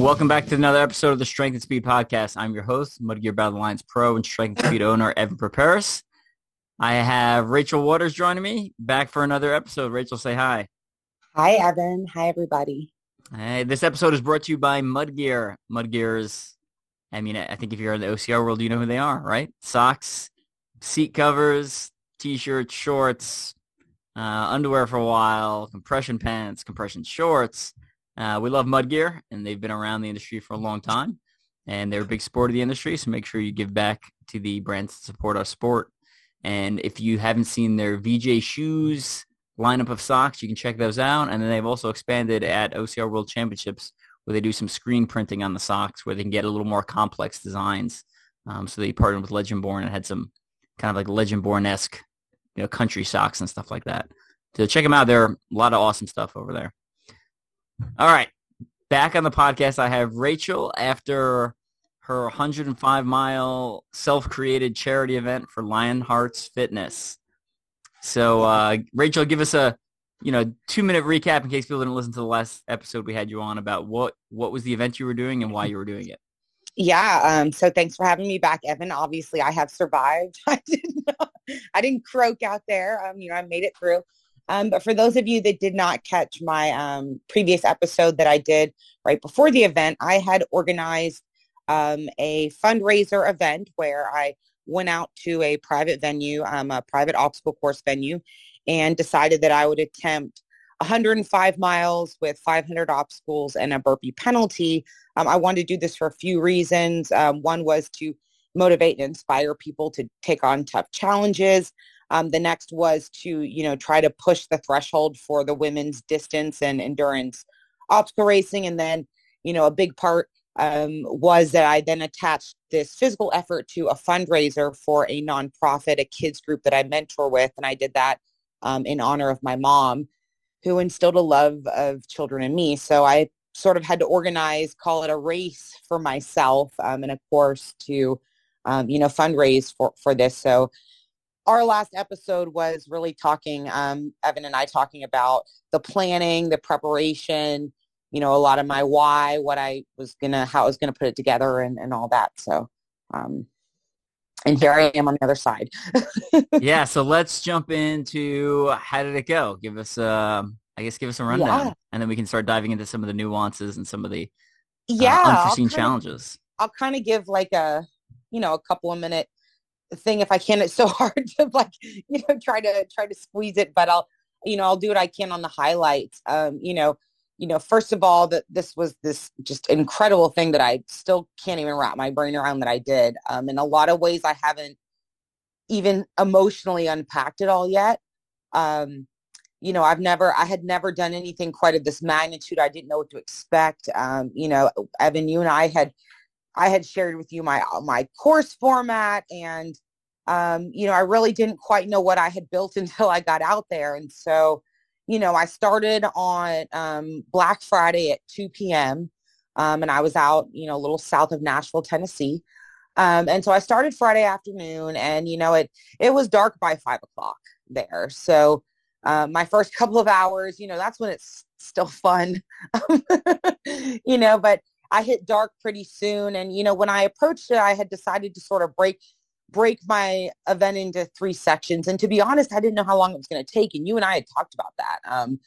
Welcome back to another episode of the Strength and Speed Podcast. I'm your host, Mudgear Battle Alliance Pro and Strength and Speed owner, Evan Perperis. I have Rachel Waters joining me back for another episode. Rachel, say hi. Hi, Evan. Hi, everybody. Hey, this episode is brought to you by Mudgear. Mudgear's, I mean, I think if you're in the OCR world, you know who they are, right? Socks, seat covers, t-shirts, shorts, uh, underwear for a while, compression pants, compression shorts. Uh, we love Mudgear, and they've been around the industry for a long time, and they're a big sport of the industry. So make sure you give back to the brands that support our sport. And if you haven't seen their VJ shoes, lineup of socks. You can check those out. And then they've also expanded at OCR World Championships where they do some screen printing on the socks where they can get a little more complex designs. Um, so they partnered with Legendborn and had some kind of like Legendborn-esque, you know, country socks and stuff like that. So check them out. There are a lot of awesome stuff over there. All right. Back on the podcast, I have Rachel after her 105 mile self-created charity event for Lion Hearts Fitness. So, uh, Rachel, give us a you know two minute recap in case people didn't listen to the last episode we had you on about what what was the event you were doing and why you were doing it. Yeah. Um, so thanks for having me back, Evan. Obviously, I have survived. I didn't. I didn't croak out there. Um, you know, I made it through. Um, but for those of you that did not catch my um, previous episode that I did right before the event, I had organized um, a fundraiser event where I went out to a private venue, um, a private obstacle course venue, and decided that I would attempt 105 miles with 500 obstacles and a burpee penalty. Um, I wanted to do this for a few reasons. Um, one was to motivate and inspire people to take on tough challenges. Um, the next was to, you know, try to push the threshold for the women's distance and endurance obstacle racing. And then, you know, a big part um, was that I then attached this physical effort to a fundraiser for a nonprofit, a kids group that I mentor with. And I did that um, in honor of my mom, who instilled a love of children in me. So I sort of had to organize, call it a race for myself, um, and of course to, um, you know, fundraise for, for this. So our last episode was really talking, um, Evan and I talking about the planning, the preparation, you know, a lot of my why, what I was gonna, how I was gonna put it together, and and all that. So, um, and here I am on the other side. yeah. So let's jump into how did it go? Give us, um, I guess, give us a rundown, yeah. and then we can start diving into some of the nuances and some of the uh, yeah unforeseen I'll challenges. Of, I'll kind of give like a, you know, a couple of minute thing if I can. It's so hard to like, you know, try to try to squeeze it, but I'll, you know, I'll do what I can on the highlights. Um, you know, you know, first of all, that this was this just incredible thing that I still can't even wrap my brain around that I did. Um, in a lot of ways, I haven't even emotionally unpacked it all yet. Um, you know, I've never, I had never done anything quite of this magnitude. I didn't know what to expect. Um, you know, Evan, you and I had, I had shared with you my my course format, and um, you know, I really didn't quite know what I had built until I got out there, and so you know, I started on um, Black Friday at 2 p.m. Um, and I was out, you know, a little south of Nashville, Tennessee. Um, and so I started Friday afternoon and, you know, it, it was dark by five o'clock there. So uh, my first couple of hours, you know, that's when it's still fun, you know, but I hit dark pretty soon. And, you know, when I approached it, I had decided to sort of break break my event into three sections. And to be honest, I didn't know how long it was going to take. And you and I had talked about that, um,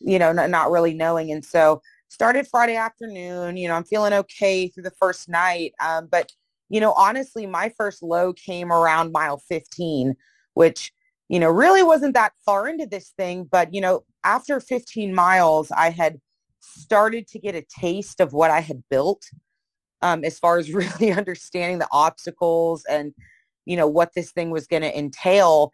you know, not, not really knowing. And so started Friday afternoon, you know, I'm feeling okay through the first night. Um, but, you know, honestly, my first low came around mile 15, which, you know, really wasn't that far into this thing. But, you know, after 15 miles, I had started to get a taste of what I had built um, as far as really understanding the obstacles and you know, what this thing was going to entail.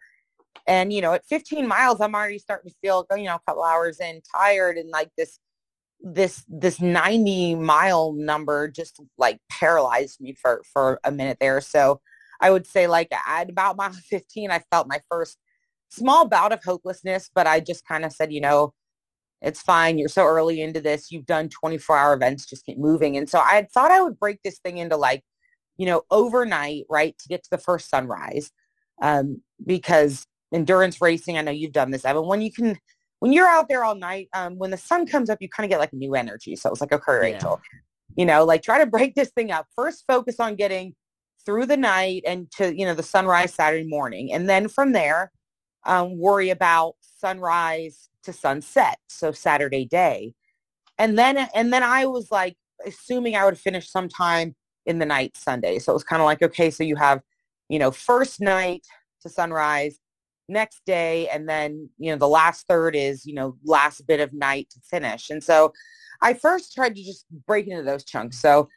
And, you know, at 15 miles, I'm already starting to feel, you know, a couple hours in tired and like this, this, this 90 mile number just like paralyzed me for, for a minute there. So I would say like at about mile 15, I felt my first small bout of hopelessness, but I just kind of said, you know, it's fine. You're so early into this. You've done 24 hour events. Just keep moving. And so I had thought I would break this thing into like you know, overnight, right, to get to the first sunrise. Um, because endurance racing, I know you've done this, Evan, when you can, when you're out there all night, um, when the sun comes up, you kind of get like new energy. So it's like, okay, Rachel, you know, like try to break this thing up. First focus on getting through the night and to, you know, the sunrise Saturday morning. And then from there, um, worry about sunrise to sunset. So Saturday day. And then, and then I was like, assuming I would finish sometime in the night Sunday. So it was kind of like, okay, so you have, you know, first night to sunrise, next day, and then, you know, the last third is, you know, last bit of night to finish. And so I first tried to just break into those chunks. So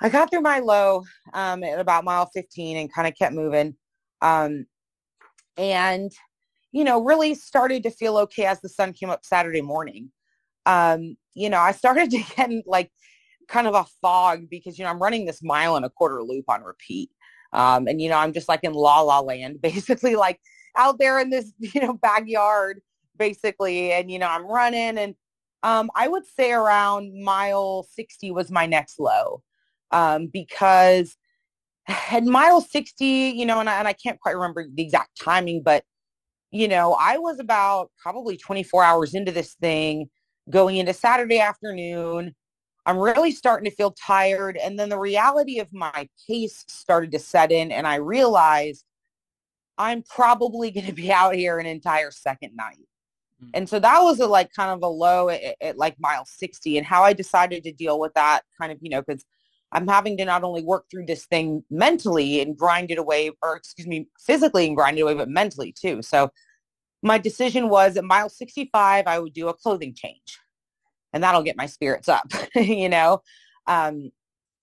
I got through my low um, at about mile 15 and kind of kept moving. Um, and, you know, really started to feel okay as the sun came up Saturday morning. Um, you know, I started to get like kind of a fog because, you know, I'm running this mile and a quarter loop on repeat. Um, and, you know, I'm just like in la la land, basically like out there in this, you know, backyard, basically. And, you know, I'm running and um, I would say around mile 60 was my next low um, because at mile 60, you know, and I, and I can't quite remember the exact timing, but, you know, I was about probably 24 hours into this thing going into Saturday afternoon. I'm really starting to feel tired. And then the reality of my pace started to set in and I realized I'm probably going to be out here an entire second night. Mm. And so that was a like kind of a low at, at, like mile 60 and how I decided to deal with that kind of, you know, because I'm having to not only work through this thing mentally and grind it away, or excuse me, physically and grind it away, but mentally too. So my decision was at mile 65, I would do a clothing change and that'll get my spirits up, you know? Um,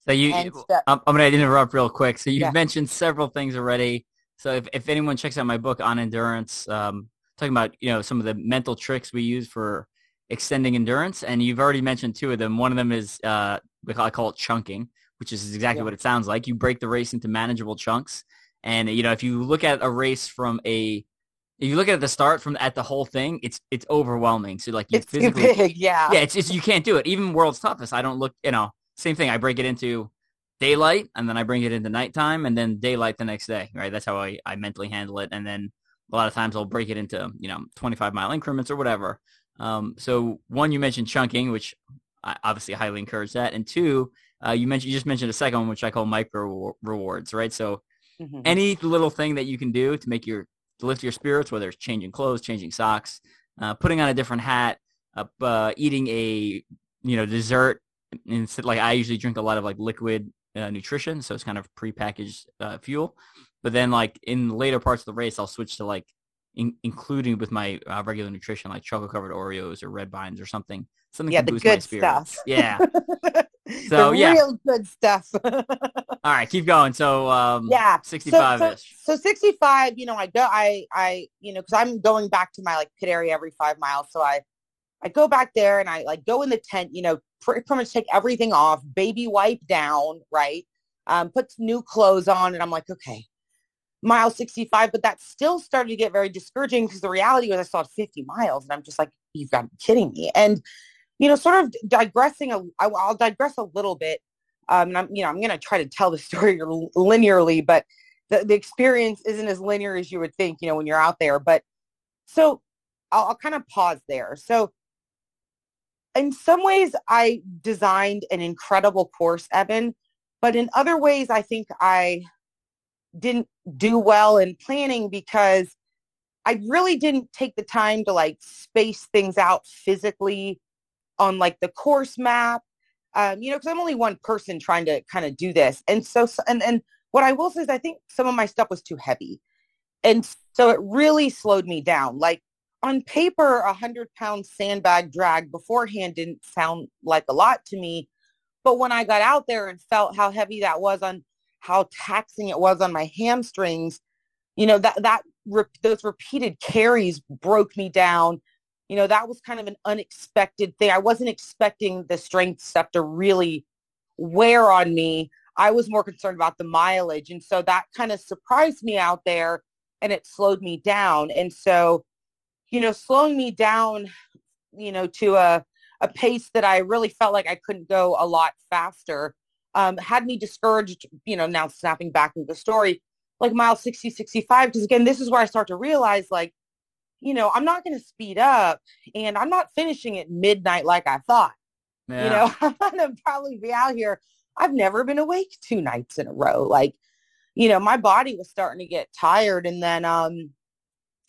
so you, so, I'm, I'm going to interrupt real quick. So you've yeah. mentioned several things already. So if, if anyone checks out my book on endurance, um, talking about, you know, some of the mental tricks we use for extending endurance. And you've already mentioned two of them. One of them is, uh, I call it chunking, which is exactly yeah. what it sounds like. You break the race into manageable chunks. And, you know, if you look at a race from a, if you look at the start from at the whole thing, it's it's overwhelming. So like you it's physically, too big, yeah, yeah, it's, it's you can't do it. Even world's toughest, I don't look, you know, same thing. I break it into daylight and then I bring it into nighttime and then daylight the next day. Right, that's how I I mentally handle it. And then a lot of times I'll break it into, you know, 25 mile increments or whatever. Um, so one, you mentioned chunking, which I obviously highly encourage that. And two, uh, you mentioned, you just mentioned a second one, which I call micro rewards, right? So mm-hmm. any little thing that you can do to make your, to lift your spirits, whether it's changing clothes, changing socks, uh, putting on a different hat, uh, uh, eating a, you know, dessert. Instead, like I usually drink a lot of like liquid uh, nutrition, so it's kind of prepackaged uh, fuel. But then like in later parts of the race, I'll switch to like in, including with my uh, regular nutrition, like chocolate covered Oreos or red vines or something. Something yeah, the good stuff. Yeah. so the yeah, real good stuff. All right, keep going. So um, yeah, sixty-five. So, so, so, sixty-five. You know, I go, I, I, you know, because I'm going back to my like pit area every five miles. So I, I go back there and I like go in the tent. You know, pretty, pretty much take everything off, baby wipe down, right? Um, put new clothes on, and I'm like, okay, mile 65, but that still started to get very discouraging because the reality was I saw 50 miles and I'm just like, you've got to be kidding me. And, you know, sort of digressing, I'll digress a little bit. Um, and I'm, you know, I'm going to try to tell the story linearly, but the, the experience isn't as linear as you would think, you know, when you're out there. But so I'll, I'll kind of pause there. So in some ways I designed an incredible course, Evan, but in other ways, I think I didn't do well in planning because I really didn't take the time to like space things out physically on like the course map. Um, you know, because I'm only one person trying to kind of do this. And so, and, and what I will say is I think some of my stuff was too heavy. And so it really slowed me down. Like on paper, a hundred pound sandbag drag beforehand didn't sound like a lot to me. But when I got out there and felt how heavy that was on how taxing it was on my hamstrings, you know, that, that, those repeated carries broke me down. You know, that was kind of an unexpected thing. I wasn't expecting the strength stuff to really wear on me. I was more concerned about the mileage. And so that kind of surprised me out there and it slowed me down. And so, you know, slowing me down, you know, to a, a pace that I really felt like I couldn't go a lot faster um, had me discouraged, you know, now snapping back into the story, like mile 60, 65, because again, this is where I start to realize like, you know, I'm not going to speed up and I'm not finishing at midnight like I thought. Yeah. You know, I'm going to probably be out here. I've never been awake two nights in a row. Like, you know, my body was starting to get tired. And then, um,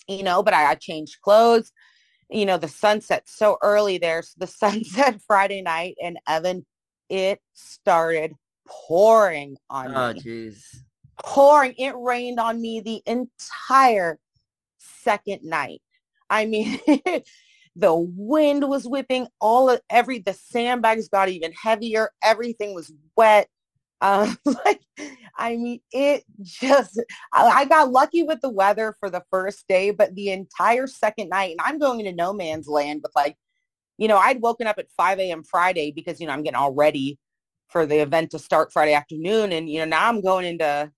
you know, but I, I changed clothes. You know, the sunset so early there. So the sunset Friday night and Evan, it started pouring on me. oh, me. jeez. Pouring. It rained on me the entire second night. I mean, the wind was whipping all of every the sandbags got even heavier. Everything was wet. Um, like, I mean, it just, I, I, got lucky with the weather for the first day, but the entire second night, and I'm going into no man's land with like, you know, I'd woken up at 5 a.m. Friday because, you know, I'm getting all ready for the event to start Friday afternoon. And, you know, now I'm going into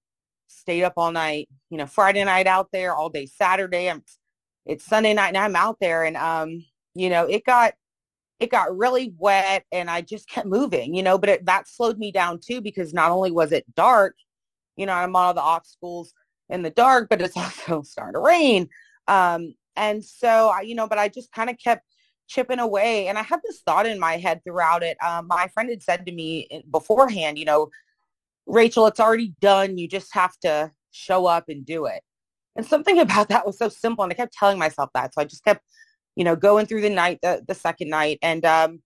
stayed up all night, you know, Friday night out there all day Saturday. I'm, it's Sunday night and I'm out there and, um, you know, it got, it got really wet and I just kept moving, you know, but it, that slowed me down too, because not only was it dark, you know, I'm on all the obstacles in the dark, but it's also starting to rain. Um, and so I, you know, but I just kind of kept chipping away. And I had this thought in my head throughout it. Um, my friend had said to me beforehand, you know, Rachel, it's already done. You just have to show up and do it. And something about that was so simple. And I kept telling myself that. So I just kept, you know, going through the night, the, the second night. And, um,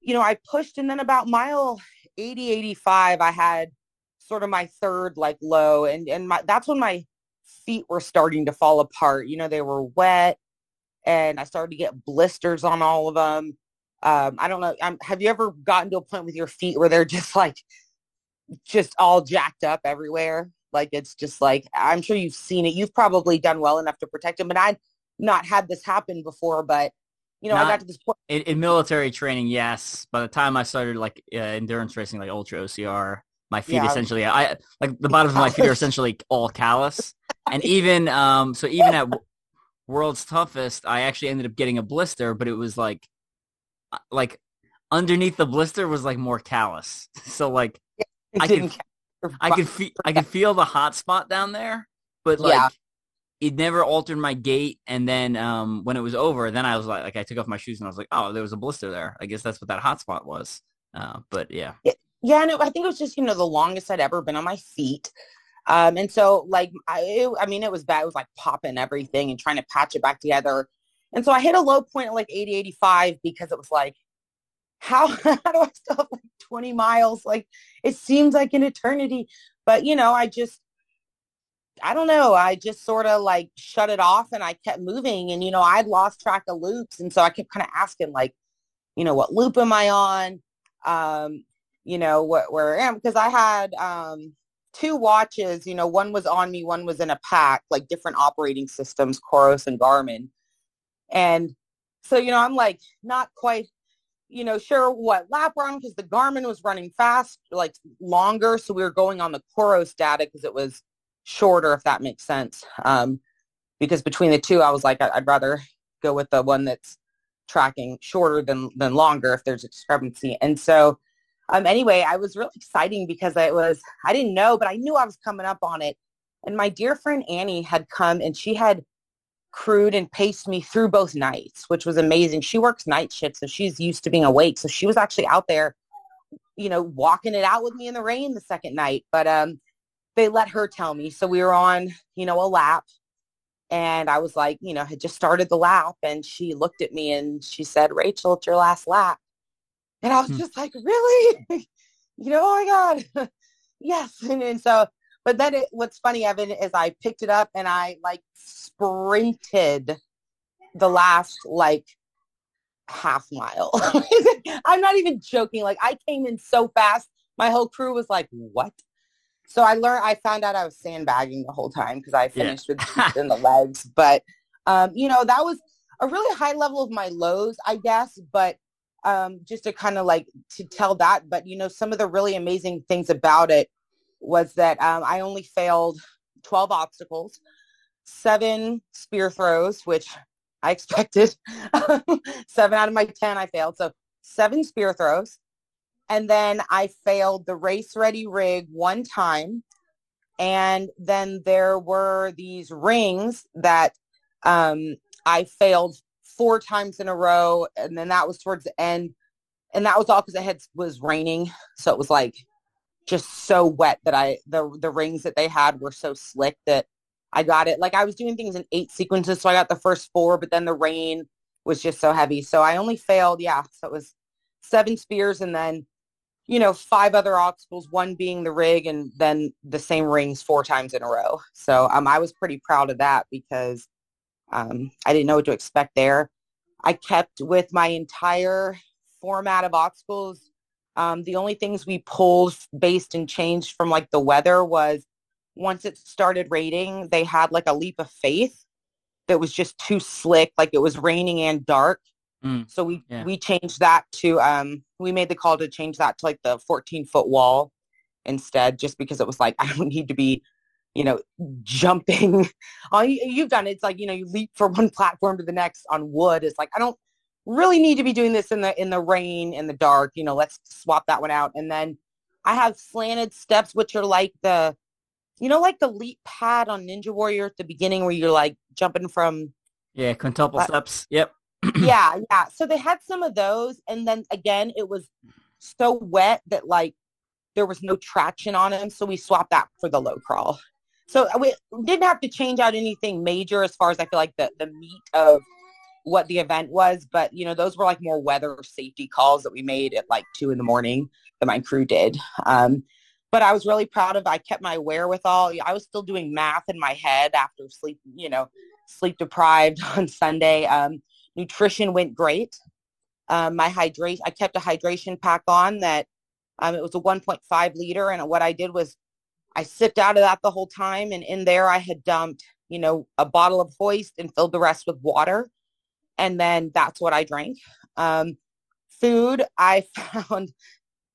you know, I pushed and then about mile 80, 85, I had sort of my third like low. And, and my, that's when my feet were starting to fall apart. You know, they were wet and I started to get blisters on all of them. Um, I don't know. Um, have you ever gotten to a point with your feet where they're just like, just all jacked up everywhere? Like it's just like, I'm sure you've seen it. You've probably done well enough to protect them. But I've not had this happen before, but you know, not, I got to this point. In, in, military training, yes. By the time I started like uh, endurance racing, like ultra OCR, my feet yeah, essentially, I like the bottoms of my feet are essentially all callous. And even, um, so even at world's toughest, I actually ended up getting a blister, but it was like, uh, like underneath the blister was like more callous. So like I could, I could feel, I could feel the hot spot down there, but like yeah. it never altered my gait. And then um, when it was over, then I was like, like I took off my shoes and I was like, oh, there was a blister there. I guess that's what that hot spot was. Uh, but yeah. Yeah, and I think it was just you know the longest I'd ever been on my feet. Um, and so like, I, it, I mean, it was bad. It was like popping everything and trying to patch it back together. And so I hit a low point at like 80, 85 because it was like, how, how do I have like 20 miles? Like it seems like an eternity, but you know, I just, I don't know. I just sort of like shut it off and I kept moving and, you know, I'd lost track of loops. And so I kept kind of asking like, you know, what loop am I on? Um, you know, what, where I am. Cause I had, um, two watches, you know, one was on me, one was in a pack, like different operating systems, Coros and Garmin. And so, you know, I'm like not quite, you know, sure what lap on because the Garmin was running fast, like longer. So we were going on the Coros data because it was shorter, if that makes sense. Um, because between the two, I was like, I'd rather go with the one that's tracking shorter than, than longer if there's a discrepancy. And so um, anyway, I was really exciting because it was, I didn't know, but I knew I was coming up on it. And my dear friend Annie had come and she had crewed and paced me through both nights, which was amazing. She works night shift, so she's used to being awake. So she was actually out there, you know, walking it out with me in the rain the second night. But um, they let her tell me. So we were on, you know, a lap. And I was like, you know, had just started the lap. And she looked at me and she said, Rachel, it's your last lap. And I was hmm. just like, really? you know, oh my God. yes. And, and so, but then it, what's funny, Evan, is I picked it up and I like sprinted the last like half mile. I'm not even joking. Like I came in so fast. My whole crew was like, what? So I learned, I found out I was sandbagging the whole time because I finished yeah. with in the legs. But, um, you know, that was a really high level of my lows, I guess. But um, just to kind of like to tell that. But you know, some of the really amazing things about it was that um, I only failed 12 obstacles, seven spear throws, which I expected. seven out of my 10 I failed. So seven spear throws. And then I failed the race ready rig one time. And then there were these rings that um, I failed four times in a row. And then that was towards the end. and that was all because it had was raining, so it was like just so wet that I the the rings that they had were so slick that I got it. Like I was doing things in eight sequences, so I got the first four, but then the rain was just so heavy, so I only failed. Yeah, so it was seven spears and then you know five other obstacles, one being the rig, and then the same rings four times in a row. So um, I was pretty proud of that because um, I didn't know what to expect there. I kept with my entire format of obstacles. Um, the only things we pulled based and changed from like the weather was once it started raining, they had like a leap of faith that was just too slick, like it was raining and dark. Mm, So we yeah. we changed that to um we made the call to change that to like the 14 foot wall instead, just because it was like I don't need to be, you know, jumping. All you, you've done it's like you know you leap from one platform to the next on wood. It's like I don't really need to be doing this in the in the rain in the dark. You know, let's swap that one out. And then I have slanted steps, which are like the you know like the leap pad on Ninja Warrior at the beginning where you're like jumping from Yeah, quintuple Uh, steps. Yep. yeah, yeah. So they had some of those, and then again, it was so wet that like there was no traction on them, so we swapped that for the low crawl. So uh, we didn't have to change out anything major as far as I feel like the the meat of what the event was, but you know those were like more weather safety calls that we made at like two in the morning that my crew did. Um, but I was really proud of. I kept my wherewithal. I was still doing math in my head after sleep, you know, sleep deprived on Sunday. Um, nutrition went great. Um, my hydration, I kept a hydration pack on that um, it was a 1.5 liter. And what I did was I sipped out of that the whole time. And in there, I had dumped, you know, a bottle of hoist and filled the rest with water. And then that's what I drank. Um, food, I found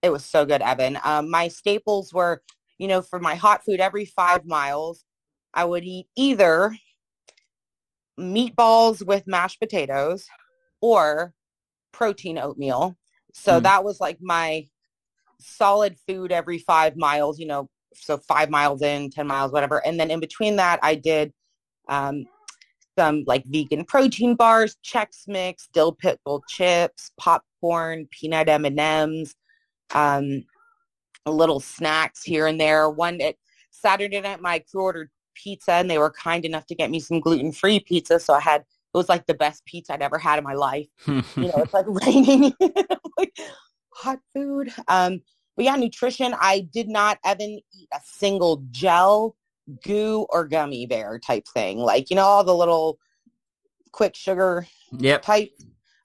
it was so good, Evan. Um, my staples were, you know, for my hot food every five miles, I would eat either meatballs with mashed potatoes or protein oatmeal. So Mm. that was like my solid food every five miles, you know, so five miles in, 10 miles, whatever. And then in between that, I did um, some like vegan protein bars, Chex Mix, dill pickle chips, popcorn, peanut M&Ms, um, little snacks here and there. One at Saturday night, my crew ordered pizza and they were kind enough to get me some gluten-free pizza. So I had, it was like the best pizza I'd ever had in my life you know, it's like raining, like hot food. Um, but yeah, nutrition. I did not even eat a single gel, goo, or gummy bear type thing. Like you know, all the little quick sugar yep. type.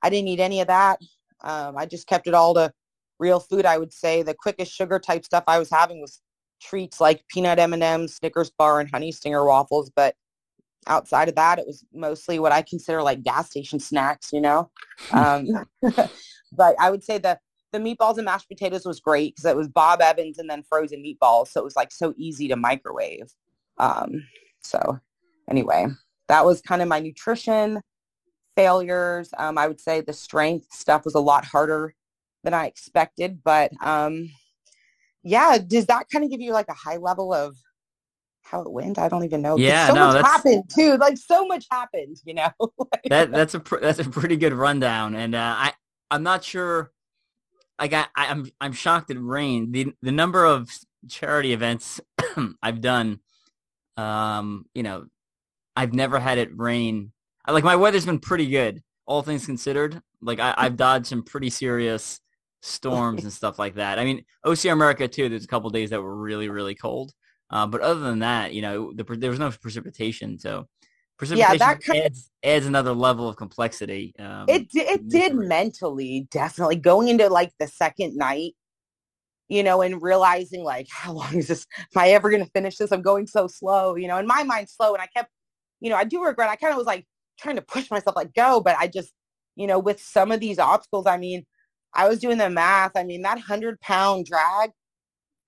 I didn't eat any of that. Um, I just kept it all to real food. I would say the quickest sugar type stuff I was having was treats like peanut M&Ms, Snickers bar, and Honey Stinger waffles. But outside of that, it was mostly what I consider like gas station snacks. You know. Um, but I would say the the meatballs and mashed potatoes was great because it was Bob Evans and then frozen meatballs, so it was like so easy to microwave. Um, so anyway, that was kind of my nutrition failures. Um, I would say the strength stuff was a lot harder than I expected, but um, yeah, does that kind of give you like a high level of how it went? I don't even know. Yeah, so no, much happened too. Like so much happened, you know. that that's a pr- that's a pretty good rundown, and uh, I I'm not sure. Like I, I I'm I'm shocked it rained. The the number of charity events I've done, um, you know, I've never had it rain. I- Like my weather's been pretty good, all things considered. Like I, I've dodged some pretty serious storms and stuff like that. I mean, OCR America too. There's a couple days that were really really cold. Uh, but other than that, you know, the, there was no precipitation, so precipitation yeah, that kind- adds adds another level of complexity. Um, it it did mentally definitely going into like the second night you know and realizing like how long is this am i ever going to finish this i'm going so slow you know in my mind slow and i kept you know i do regret i kind of was like trying to push myself like go but i just you know with some of these obstacles i mean i was doing the math i mean that 100 pound drag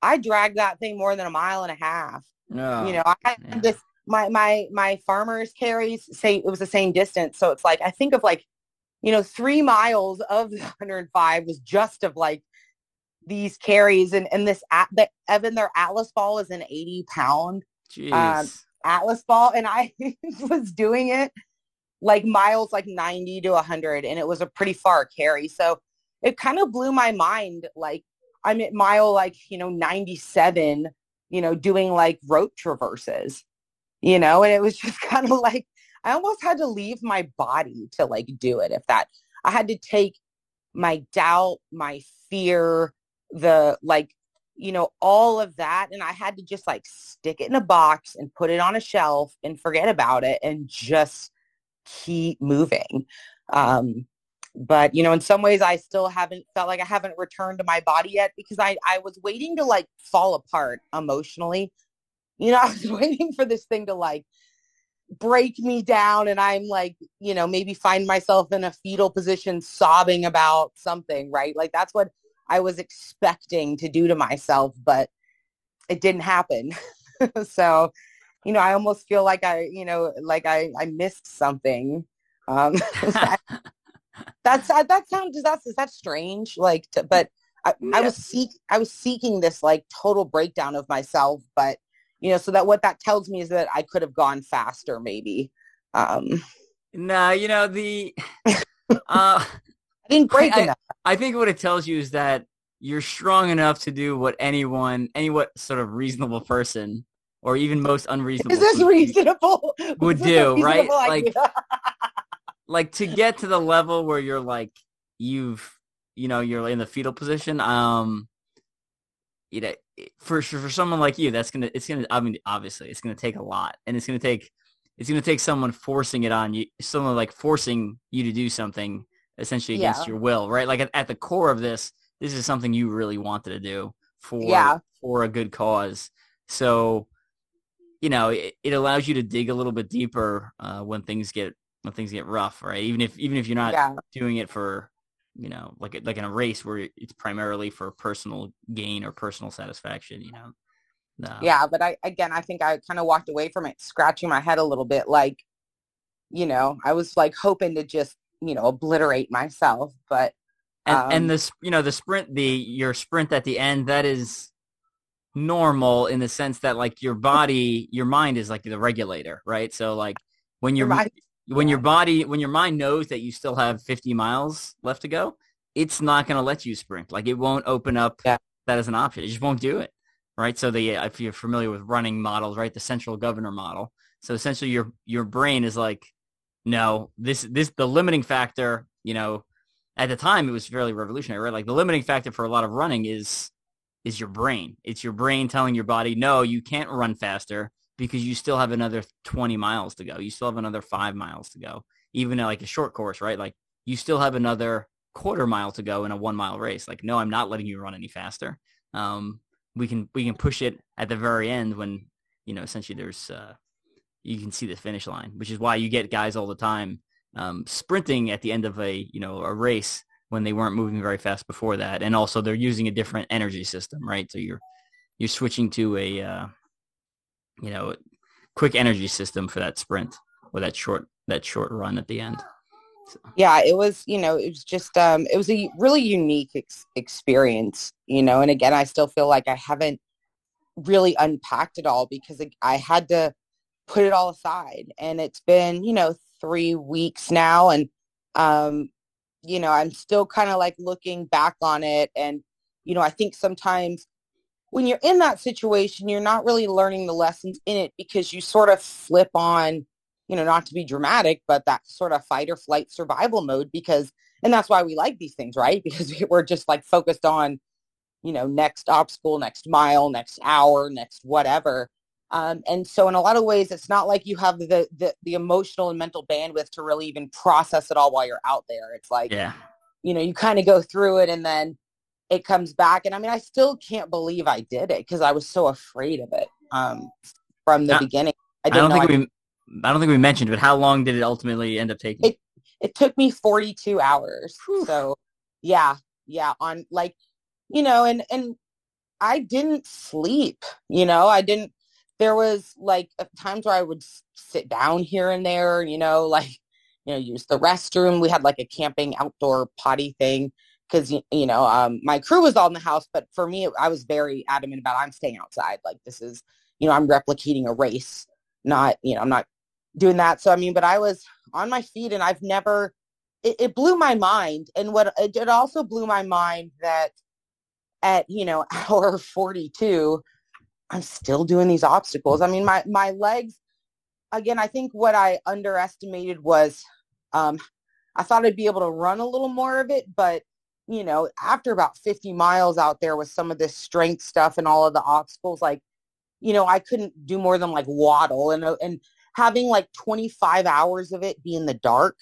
i dragged that thing more than a mile and a half Oh, you know i had yeah. this my my my farmers carries say it was the same distance so it's like i think of like you know three miles of the 105 was just of like these carries and and this at the evan their atlas ball is an 80 pound um, atlas ball and i was doing it like miles like 90 to 100 and it was a pretty far carry so it kind of blew my mind. Like I'm at mile like, you know, 97, you know, doing like rope traverses, you know, and it was just kind of like, I almost had to leave my body to like do it. If that, I had to take my doubt, my fear, the like, you know, all of that. And I had to just like stick it in a box and put it on a shelf and forget about it and just keep moving. Um, but you know in some ways i still haven't felt like i haven't returned to my body yet because i i was waiting to like fall apart emotionally you know i was waiting for this thing to like break me down and i'm like you know maybe find myself in a fetal position sobbing about something right like that's what i was expecting to do to myself but it didn't happen. So you know i almost feel like i you know like i i missed something. Um that's uh, that sounds that's that strange? Like to, but I, yeah. I was seek I was seeking this like total breakdown of myself but you know so that what that tells me is that I could have gone faster maybe. Um. No you know the uh I didn't break I, enough I think what it tells you is that you're strong enough to do what anyone any what sort of reasonable person or even most unreasonable is this reasonable? Would do right? like like to get to the level where you're like you've you know you're in the fetal position um you know for for someone like you that's gonna it's gonna i mean obviously it's gonna take a lot and it's gonna take it's gonna take someone forcing it on you someone like forcing you to do something essentially against yeah. your will right like at, at, the core of this this is something you really wanted to do for yeah. for a good cause so you know it, it allows you to dig a little bit deeper uh, when things get when things get rough, right? Even if even if you're not yeah. doing it for you know like like in a race where it's primarily for personal gain or personal satisfaction, you know. No. Yeah, but I again I think I kind of walked away from it scratching my head a little bit like you know, I was like hoping to just, you know, obliterate myself, but and, um, and this, you know, the sprint, the your sprint at the end, that is normal in the sense that like your body, your mind is like the regulator, right? So like when you're when yeah. your body when your mind knows that you still have 50 miles left to go it's not going to let you sprint like it won't open up yeah. that as an option it just won't do it right so the if you're familiar with running models right the central governor model so essentially your your brain is like no this this the limiting factor you know at the time it was fairly revolutionary right like the limiting factor for a lot of running is is your brain it's your brain telling your body no you can't run faster because you still have another 20 miles to go. You still have another five miles to go, even like a short course, right? Like you still have another quarter mile to go in a one mile race. Like, no, I'm not letting you run any faster. Um, we can, we can push it at the very end when, you know, essentially there's, uh, you can see the finish line, which is why you get guys all the time, um, sprinting at the end of a, you know, a race when they weren't moving very fast before that. And also they're using a different energy system, right? So you're, you're switching to a, uh, you know, quick energy system for that sprint or that short that short run at the end. So. Yeah, it was, you know, it was just, um, it was a really unique ex- experience, you know, and again, I still feel like I haven't really unpacked it all because I had to put it all aside and it's been, you know, three weeks now. And, um, you know, I'm still kind of like looking back on it. And, you know, I think sometimes when you're in that situation, you're not really learning the lessons in it because you sort of flip on, you know, not to be dramatic, but that sort of fight or flight survival mode because, and that's why we like these things, right? Because we're just like focused on, you know, next obstacle, next mile, next hour, next whatever. Um, and so in a lot of ways, it's not like you have the, the, the emotional and mental bandwidth to really even process it all while you're out there. It's like, yeah. you know, you kind of go through it and then it comes back and i mean i still can't believe i did it because i was so afraid of it um, from the beginning i, I don't think I we i don't think we mentioned but how long did it ultimately end up taking it, it took me 42 hours Whew. so yeah yeah on like you know and and i didn't sleep you know i didn't there was like times where i would sit down here and there you know like you know use the restroom. We had like a camping outdoor potty thing because you know um, my crew was all in the house but for me i was very adamant about i'm staying outside. Like this is you know i'm replicating a race not you know i'm not doing that. So i mean but i was on my feet and i've never it, it blew my mind. And what it, also blew my mind that at, you know, hour 42, I'm still doing these obstacles. I mean, my, my legs, again, I think what I underestimated was um, I thought I'd be able to run a little more of it, but you know, after about 50 miles out there with some of this strength stuff and all of the obstacles, like, you know, I couldn't do more than like waddle and, uh, and having like 25 hours of it be in the dark,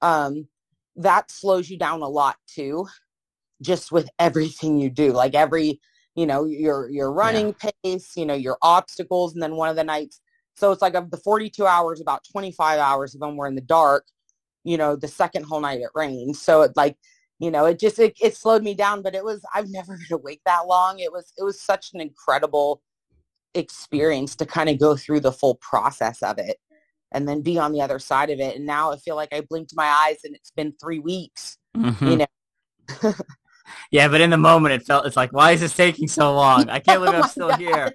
um, that slows you down a lot too, just with everything you do, like every, you know, your, your running yeah. pace, you know, your obstacles. And then one of the nights, so it's like of the 42 hours, about 25 hours of them were in the dark, you know, the second whole night it rained. So it like, you know, it just, it, it slowed me down, but it was, I've never been awake that long. It was, it was such an incredible experience to kind of go through the full process of it and then be on the other side of it. And now I feel like I blinked my eyes and it's been three weeks, mm-hmm. you know? yeah, but in the moment it felt, it's like, why is this taking so long? I can't believe oh I'm oh still God. here.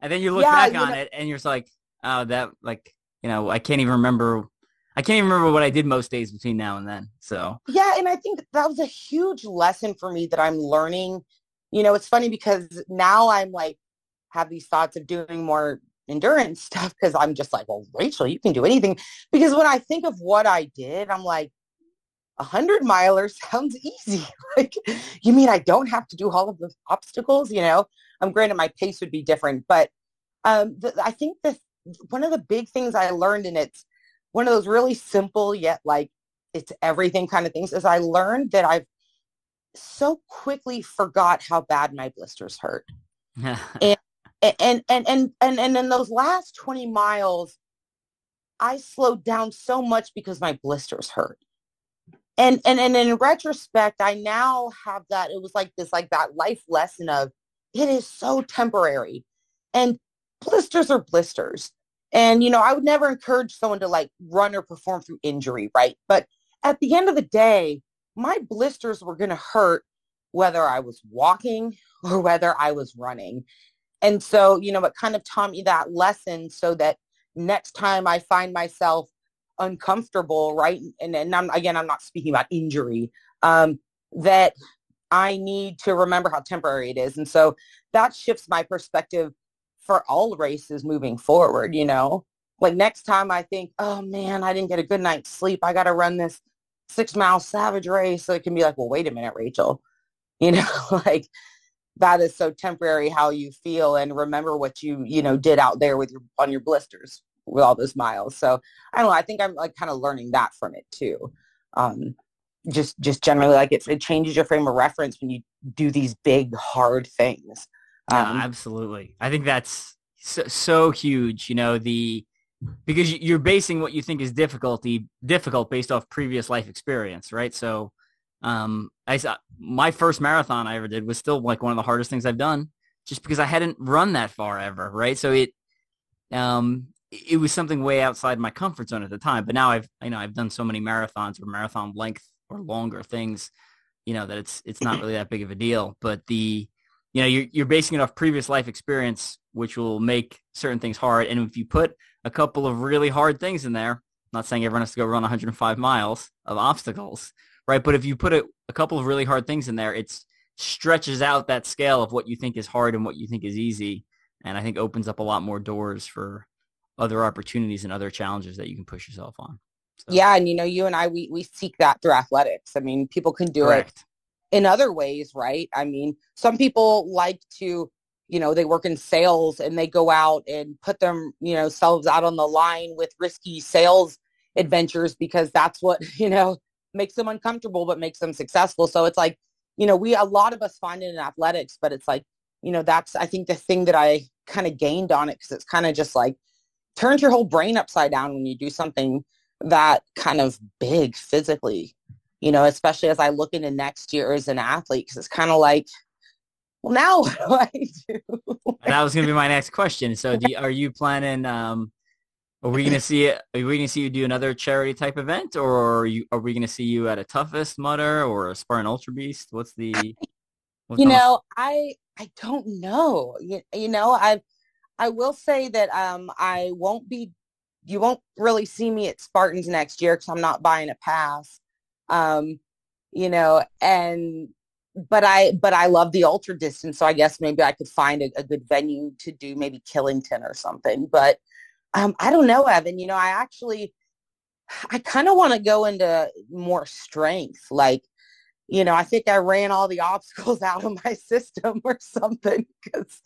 And then you look yeah, back on know, it and you're just like, oh, that like, you know, I can't even remember I can't even remember what I did most days between now and then. So yeah, and I think that was a huge lesson for me that I'm learning. You know, it's funny because now I'm like have these thoughts of doing more endurance stuff because I'm just like, well, Rachel, you can do anything. Because when I think of what I did, I'm like, a hundred miler sounds easy. like, you mean I don't have to do all of the obstacles? You know, I'm um, granted my pace would be different, but um, the, I think the one of the big things I learned, and it's one of those really simple yet like it's everything kind of things is I learned that I've so quickly forgot how bad my blisters hurt. and, and, and, and, and, and in those last 20 miles, I slowed down so much because my blisters hurt. And, and, and in retrospect, I now have that, it was like this, like that life lesson of it is so temporary and blisters are blisters. And, you know, I would never encourage someone to like run or perform through injury, right? But at the end of the day, my blisters were going to hurt whether I was walking or whether I was running. And so, you know, it kind of taught me that lesson so that next time I find myself uncomfortable, right? And, and I'm, again, I'm not speaking about injury, um, that I need to remember how temporary it is. And so that shifts my perspective for all races moving forward, you know? Like next time I think, oh man, I didn't get a good night's sleep. I got to run this six mile savage race. So it can be like, well, wait a minute, Rachel. You know, like that is so temporary how you feel and remember what you, you know, did out there with your, on your blisters with all those miles. So I don't know. I think I'm like kind of learning that from it too. Um, just, just generally like it, it changes your frame of reference when you do these big, hard things. Um, absolutely. I think that's so, so huge. You know, the because you're basing what you think is difficulty difficult based off previous life experience, right? So, um, I saw my first marathon I ever did was still like one of the hardest things I've done, just because I hadn't run that far ever, right? So it, um, it was something way outside my comfort zone at the time. But now I've, you know, I've done so many marathons or marathon length or longer things, you know, that it's it's not mm-hmm. really that big of a deal. But the you know, you're, you're basing it off previous life experience, which will make certain things hard. And if you put a couple of really hard things in there, I'm not saying everyone has to go run 105 miles of obstacles, right? But if you put a, a couple of really hard things in there, it stretches out that scale of what you think is hard and what you think is easy. And I think opens up a lot more doors for other opportunities and other challenges that you can push yourself on. So. Yeah, and you know, you and I, we we seek that through athletics. I mean, people can do Correct. it in other ways, right? I mean, some people like to, you know, they work in sales and they go out and put them, you know, selves out on the line with risky sales adventures because that's what, you know, makes them uncomfortable but makes them successful. So it's like, you know, we a lot of us find it in athletics, but it's like, you know, that's I think the thing that I kind of gained on it because it's kind of just like turns your whole brain upside down when you do something that kind of big physically you know, especially as I look into next year as an athlete, because it's kind of like, well, now what do I do? that was going to be my next question. So, you, are you planning? Um, are we going to see it? Are we going to see you do another charity type event, or are, you, are we going to see you at a toughest Mudder or a Spartan Ultra Beast? What's the? What's you know, I I don't know. You, you know, I I will say that um I won't be. You won't really see me at Spartans next year because I'm not buying a pass. Um, you know, and but I but I love the ultra distance, so I guess maybe I could find a, a good venue to do maybe Killington or something. But um, I don't know, Evan. You know, I actually I kind of want to go into more strength. Like, you know, I think I ran all the obstacles out of my system or something because,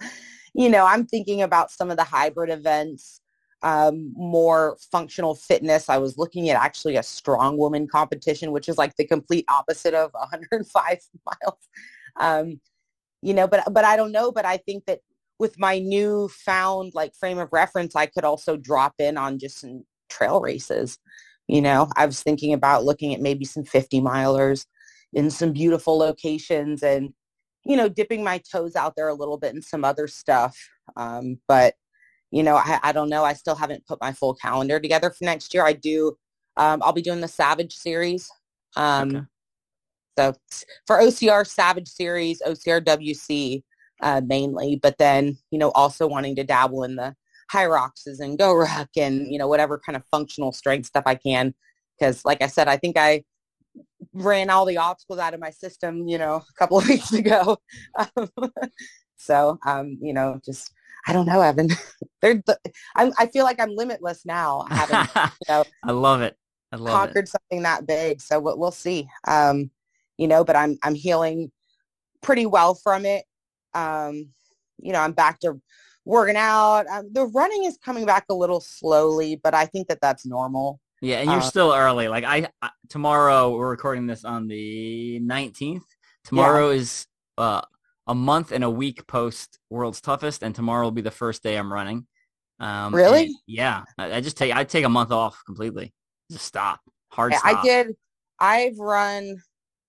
you know, I'm thinking about some of the hybrid events um, more functional fitness. I was looking at actually a strong woman competition, which is like the complete opposite of 105 miles. Um, you know, but but I don't know. But I think that with my new found like frame of reference, I could also drop in on just some trail races. You know, I was thinking about looking at maybe some 50 milers in some beautiful locations and, you know, dipping my toes out there a little bit in some other stuff. Um, but you know, I, I don't know. I still haven't put my full calendar together for next year. I do. Um, I'll be doing the Savage series. Um, okay. So for OCR Savage series, OCR WC uh, mainly, but then you know also wanting to dabble in the Hyroxes and GORUCK and you know whatever kind of functional strength stuff I can. Because like I said, I think I ran all the obstacles out of my system, you know, a couple of weeks ago. so um, you know, just I don't know, Evan. They're the, I, I feel like I'm limitless now. Having, you know, I love it. I love conquered it. something that big. So we'll, we'll see. Um, you know, but I'm I'm healing pretty well from it. Um, you know, I'm back to working out. Um, the running is coming back a little slowly, but I think that that's normal. Yeah, and you're uh, still early. Like I, I, tomorrow we're recording this on the 19th. Tomorrow yeah. is uh a month and a week post World's Toughest, and tomorrow will be the first day I'm running. Um, really? Yeah. I, I, just take I take a month off completely. Just stop. Hard stop. I did. I've run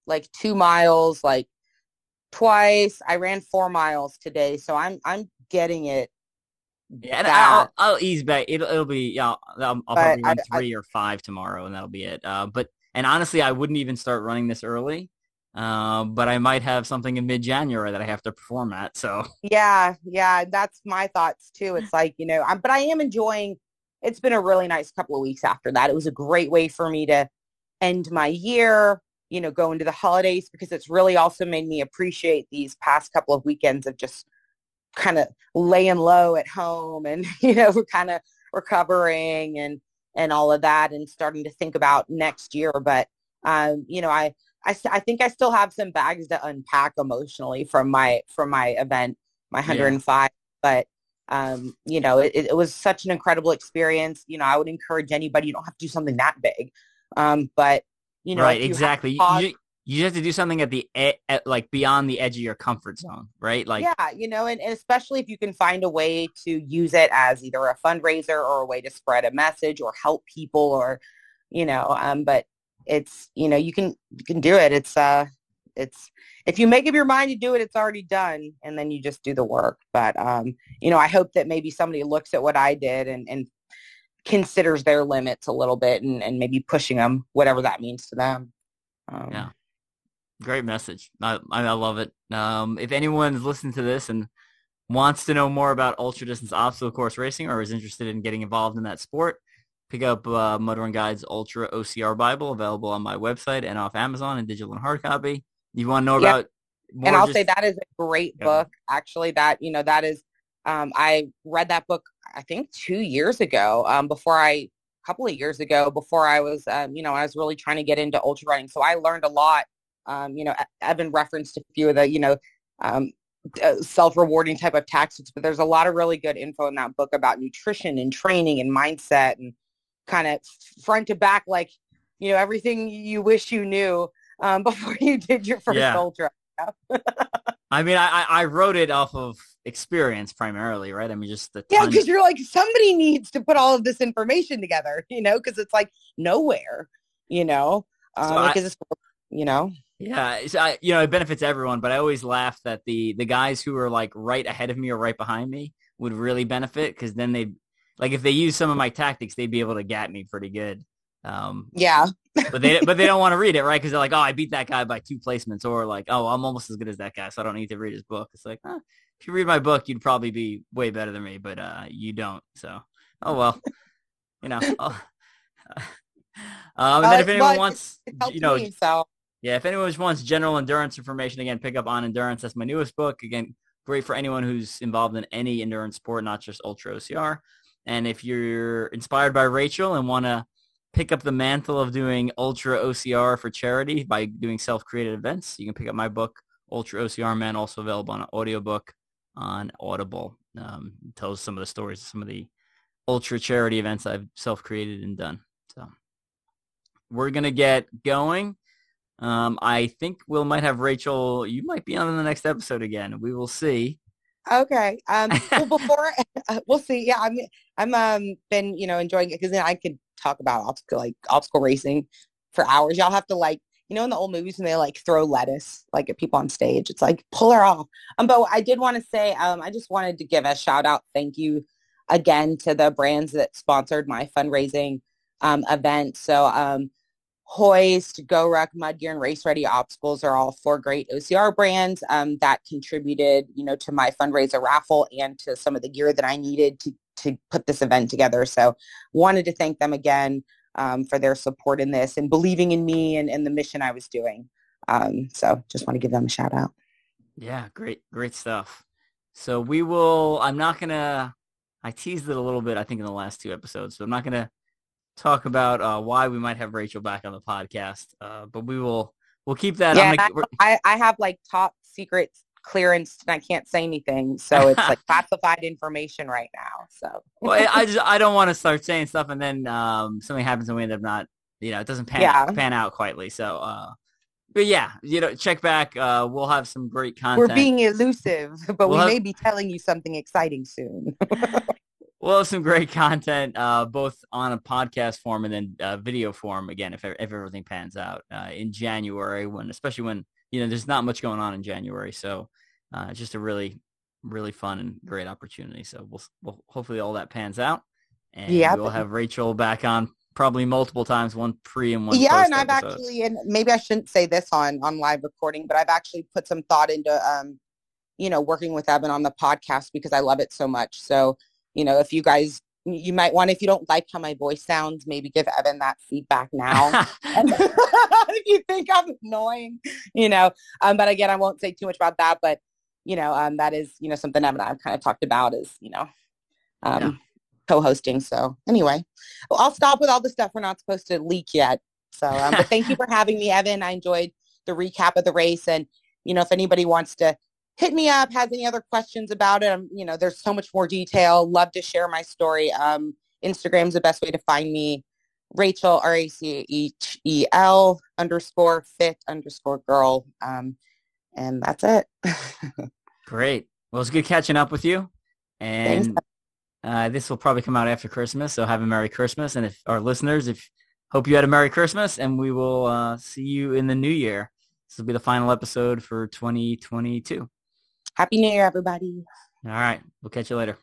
like two miles, like twice. I ran four miles today, so I'm I'm getting it. Yeah, I'll, I'll, ease back. It'll, it'll be yeah. I'll, I'll probably run I, three I, or five tomorrow, and that'll be it. Uh, but and honestly, I wouldn't even start running this early uh, but I might have something in mid-January that I have to perform at. So yeah, yeah, that's my thoughts too. It's like you know, I'm, but I am enjoying. It's been a really nice couple of weeks after that. It was a great way for me to end my year. You know, go into the holidays because it's really also made me appreciate these past couple of weekends of just kind of laying low at home and you know we're kind of recovering and and all of that and starting to think about next year. But um, you know, I I, I think I still have some bags to unpack emotionally from my from my event, my 105. Yeah. But um, you know, it, it was such an incredible experience. You know, I would encourage anybody. You don't have to do something that big, um, but you know, right? exactly. You, you have to do something at the at, like beyond the edge of your comfort zone, right? Like yeah, you know, and, and especially if you can find a way to use it as either a fundraiser or a way to spread a message or help people or you know, um, but it's you know you can you can do it. It's uh it's if you make up your mind to do it it's already done and then you just do the work. But um you know i hope that maybe somebody looks at what i did and and considers their limits a little bit and, and maybe pushing them whatever that means to them. Um, yeah great message I, I love it um if anyone's listening to this and wants to know more about ultra distance obstacle course racing or is interested in getting involved in that sport Pick up uh, Mud Run Guide's Ultra OCR Bible, available on my website and off Amazon in digital and hard copy. You want to know about? and I'll just... say that is a great yeah. book. Actually, that you know that is. Um, I read that book I think two years ago. Um, before I a couple of years ago before I was um, you know I was really trying to get into ultra running. So I learned a lot. Um, you know, Evan referenced a few of the you know um, uh, self-rewarding type of tactics, but there's a lot of really good info in that book about nutrition and training and mindset and kind of front to back, like, you know, everything you wish you knew um, before you did your first yeah. ultra. I mean, I, I wrote it off of experience primarily, right? I mean, just the yeah, because you're like somebody needs to put all of this information together, you know, because it's like nowhere, you know, um, so because it's you know. Yeah, so I, you know, it benefits everyone, but I always laugh that the the guys who are like right ahead of me or right behind me would really benefit because then they like if they use some of my tactics, they'd be able to get me pretty good. Um, yeah. but they but they don't want to read it, right? Because they're like, oh, I beat that guy by two placements, or like, oh, I'm almost as good as that guy, so I don't need to read his book. It's like, huh, if you read my book, you'd probably be way better than me, but uh, you don't. So, oh well, you know. Um, and then Uh, if anyone wants, you know, me, so yeah, if anyone wants general endurance information, again, pick up on endurance. That's my newest book. Again, great for anyone who's involved in any endurance sport, not just ultra OCR. And if you're inspired by Rachel and want to pick up the mantle of doing ultra OCR for charity by doing self-created events, you can pick up my book, Ultra OCR Man, also available on an audiobook on Audible. Um, tells some of the stories of some of the ultra charity events I've self-created and done. So we're going to get going. Um, I think we'll might have Rachel. You might be on in the next episode again. We will see. okay. Um, well, before we'll see. Yeah, I'm I'm um been you know enjoying it because then I could talk about obstacle like obstacle racing for hours. Y'all have to like you know in the old movies when they like throw lettuce like at people on stage. It's like pull her off. Um, but I did want to say um I just wanted to give a shout out. Thank you again to the brands that sponsored my fundraising um event. So um. Hoist, GoRuck, Mudgear, and Race Ready Obstacles are all four great OCR brands um, that contributed, you know, to my fundraiser raffle and to some of the gear that I needed to to put this event together. So, wanted to thank them again um, for their support in this and believing in me and, and the mission I was doing. Um, so, just want to give them a shout out. Yeah, great, great stuff. So we will. I'm not gonna. I teased it a little bit. I think in the last two episodes. So I'm not gonna talk about uh, why we might have Rachel back on the podcast. Uh, but we will. We'll keep that. Yeah, gonna, I, I have like top secret clearance and I can't say anything. So, it's like classified information right now. So, well, I I just I don't want to start saying stuff and then um, something happens and we end up not. You know, it doesn't pan Yeah. pan out quietly. So. Uh, but yeah, you know, check back. Uh, we'll have some great content. we're being elusive, but We'll we have- may be telling you something exciting soon. We'll some great content, uh, both on a podcast form and then uh, video form. Again, if if everything pans out uh, in January, when especially when you know there's not much going on in January, so uh, it's just a really really fun and great opportunity. So we'll, we'll hopefully all that pans out, and Yeah, we'll have Rachel back on probably multiple times, one pre and one yeah and i've episode. actually and maybe i shouldn't say this on on live recording but i've actually put some thought into um you know working with evan on the podcast because i love it so much so you know if you guys you might want if you don't like how my voice sounds maybe give evan that feedback now if you think i'm annoying you know um but again i won't say too much about that but you know um that is you know something evan and i've kind of talked about is you know um Yeah. co-hosting so anyway well, I'll stop with all the stuff we're not supposed to leak yet. So, um, but thank you for having me, Evan. I enjoyed the recap of the race, and you know, if anybody wants to hit me up, has any other questions about it, you know, there's so much more detail. Love to share my story. Um, Instagram's the best way to find me. Rachel R A C H E L underscore fit underscore girl, um, and that's it. Great. Well, it's good catching up with you. And uh, this will probably come out after Christmas, so have a Merry Christmas. And if our listeners, if hope you had a Merry Christmas, and we will uh, see you in the new year. This will be the final episode for 2022. Happy New Year, everybody. All right. We'll catch you later.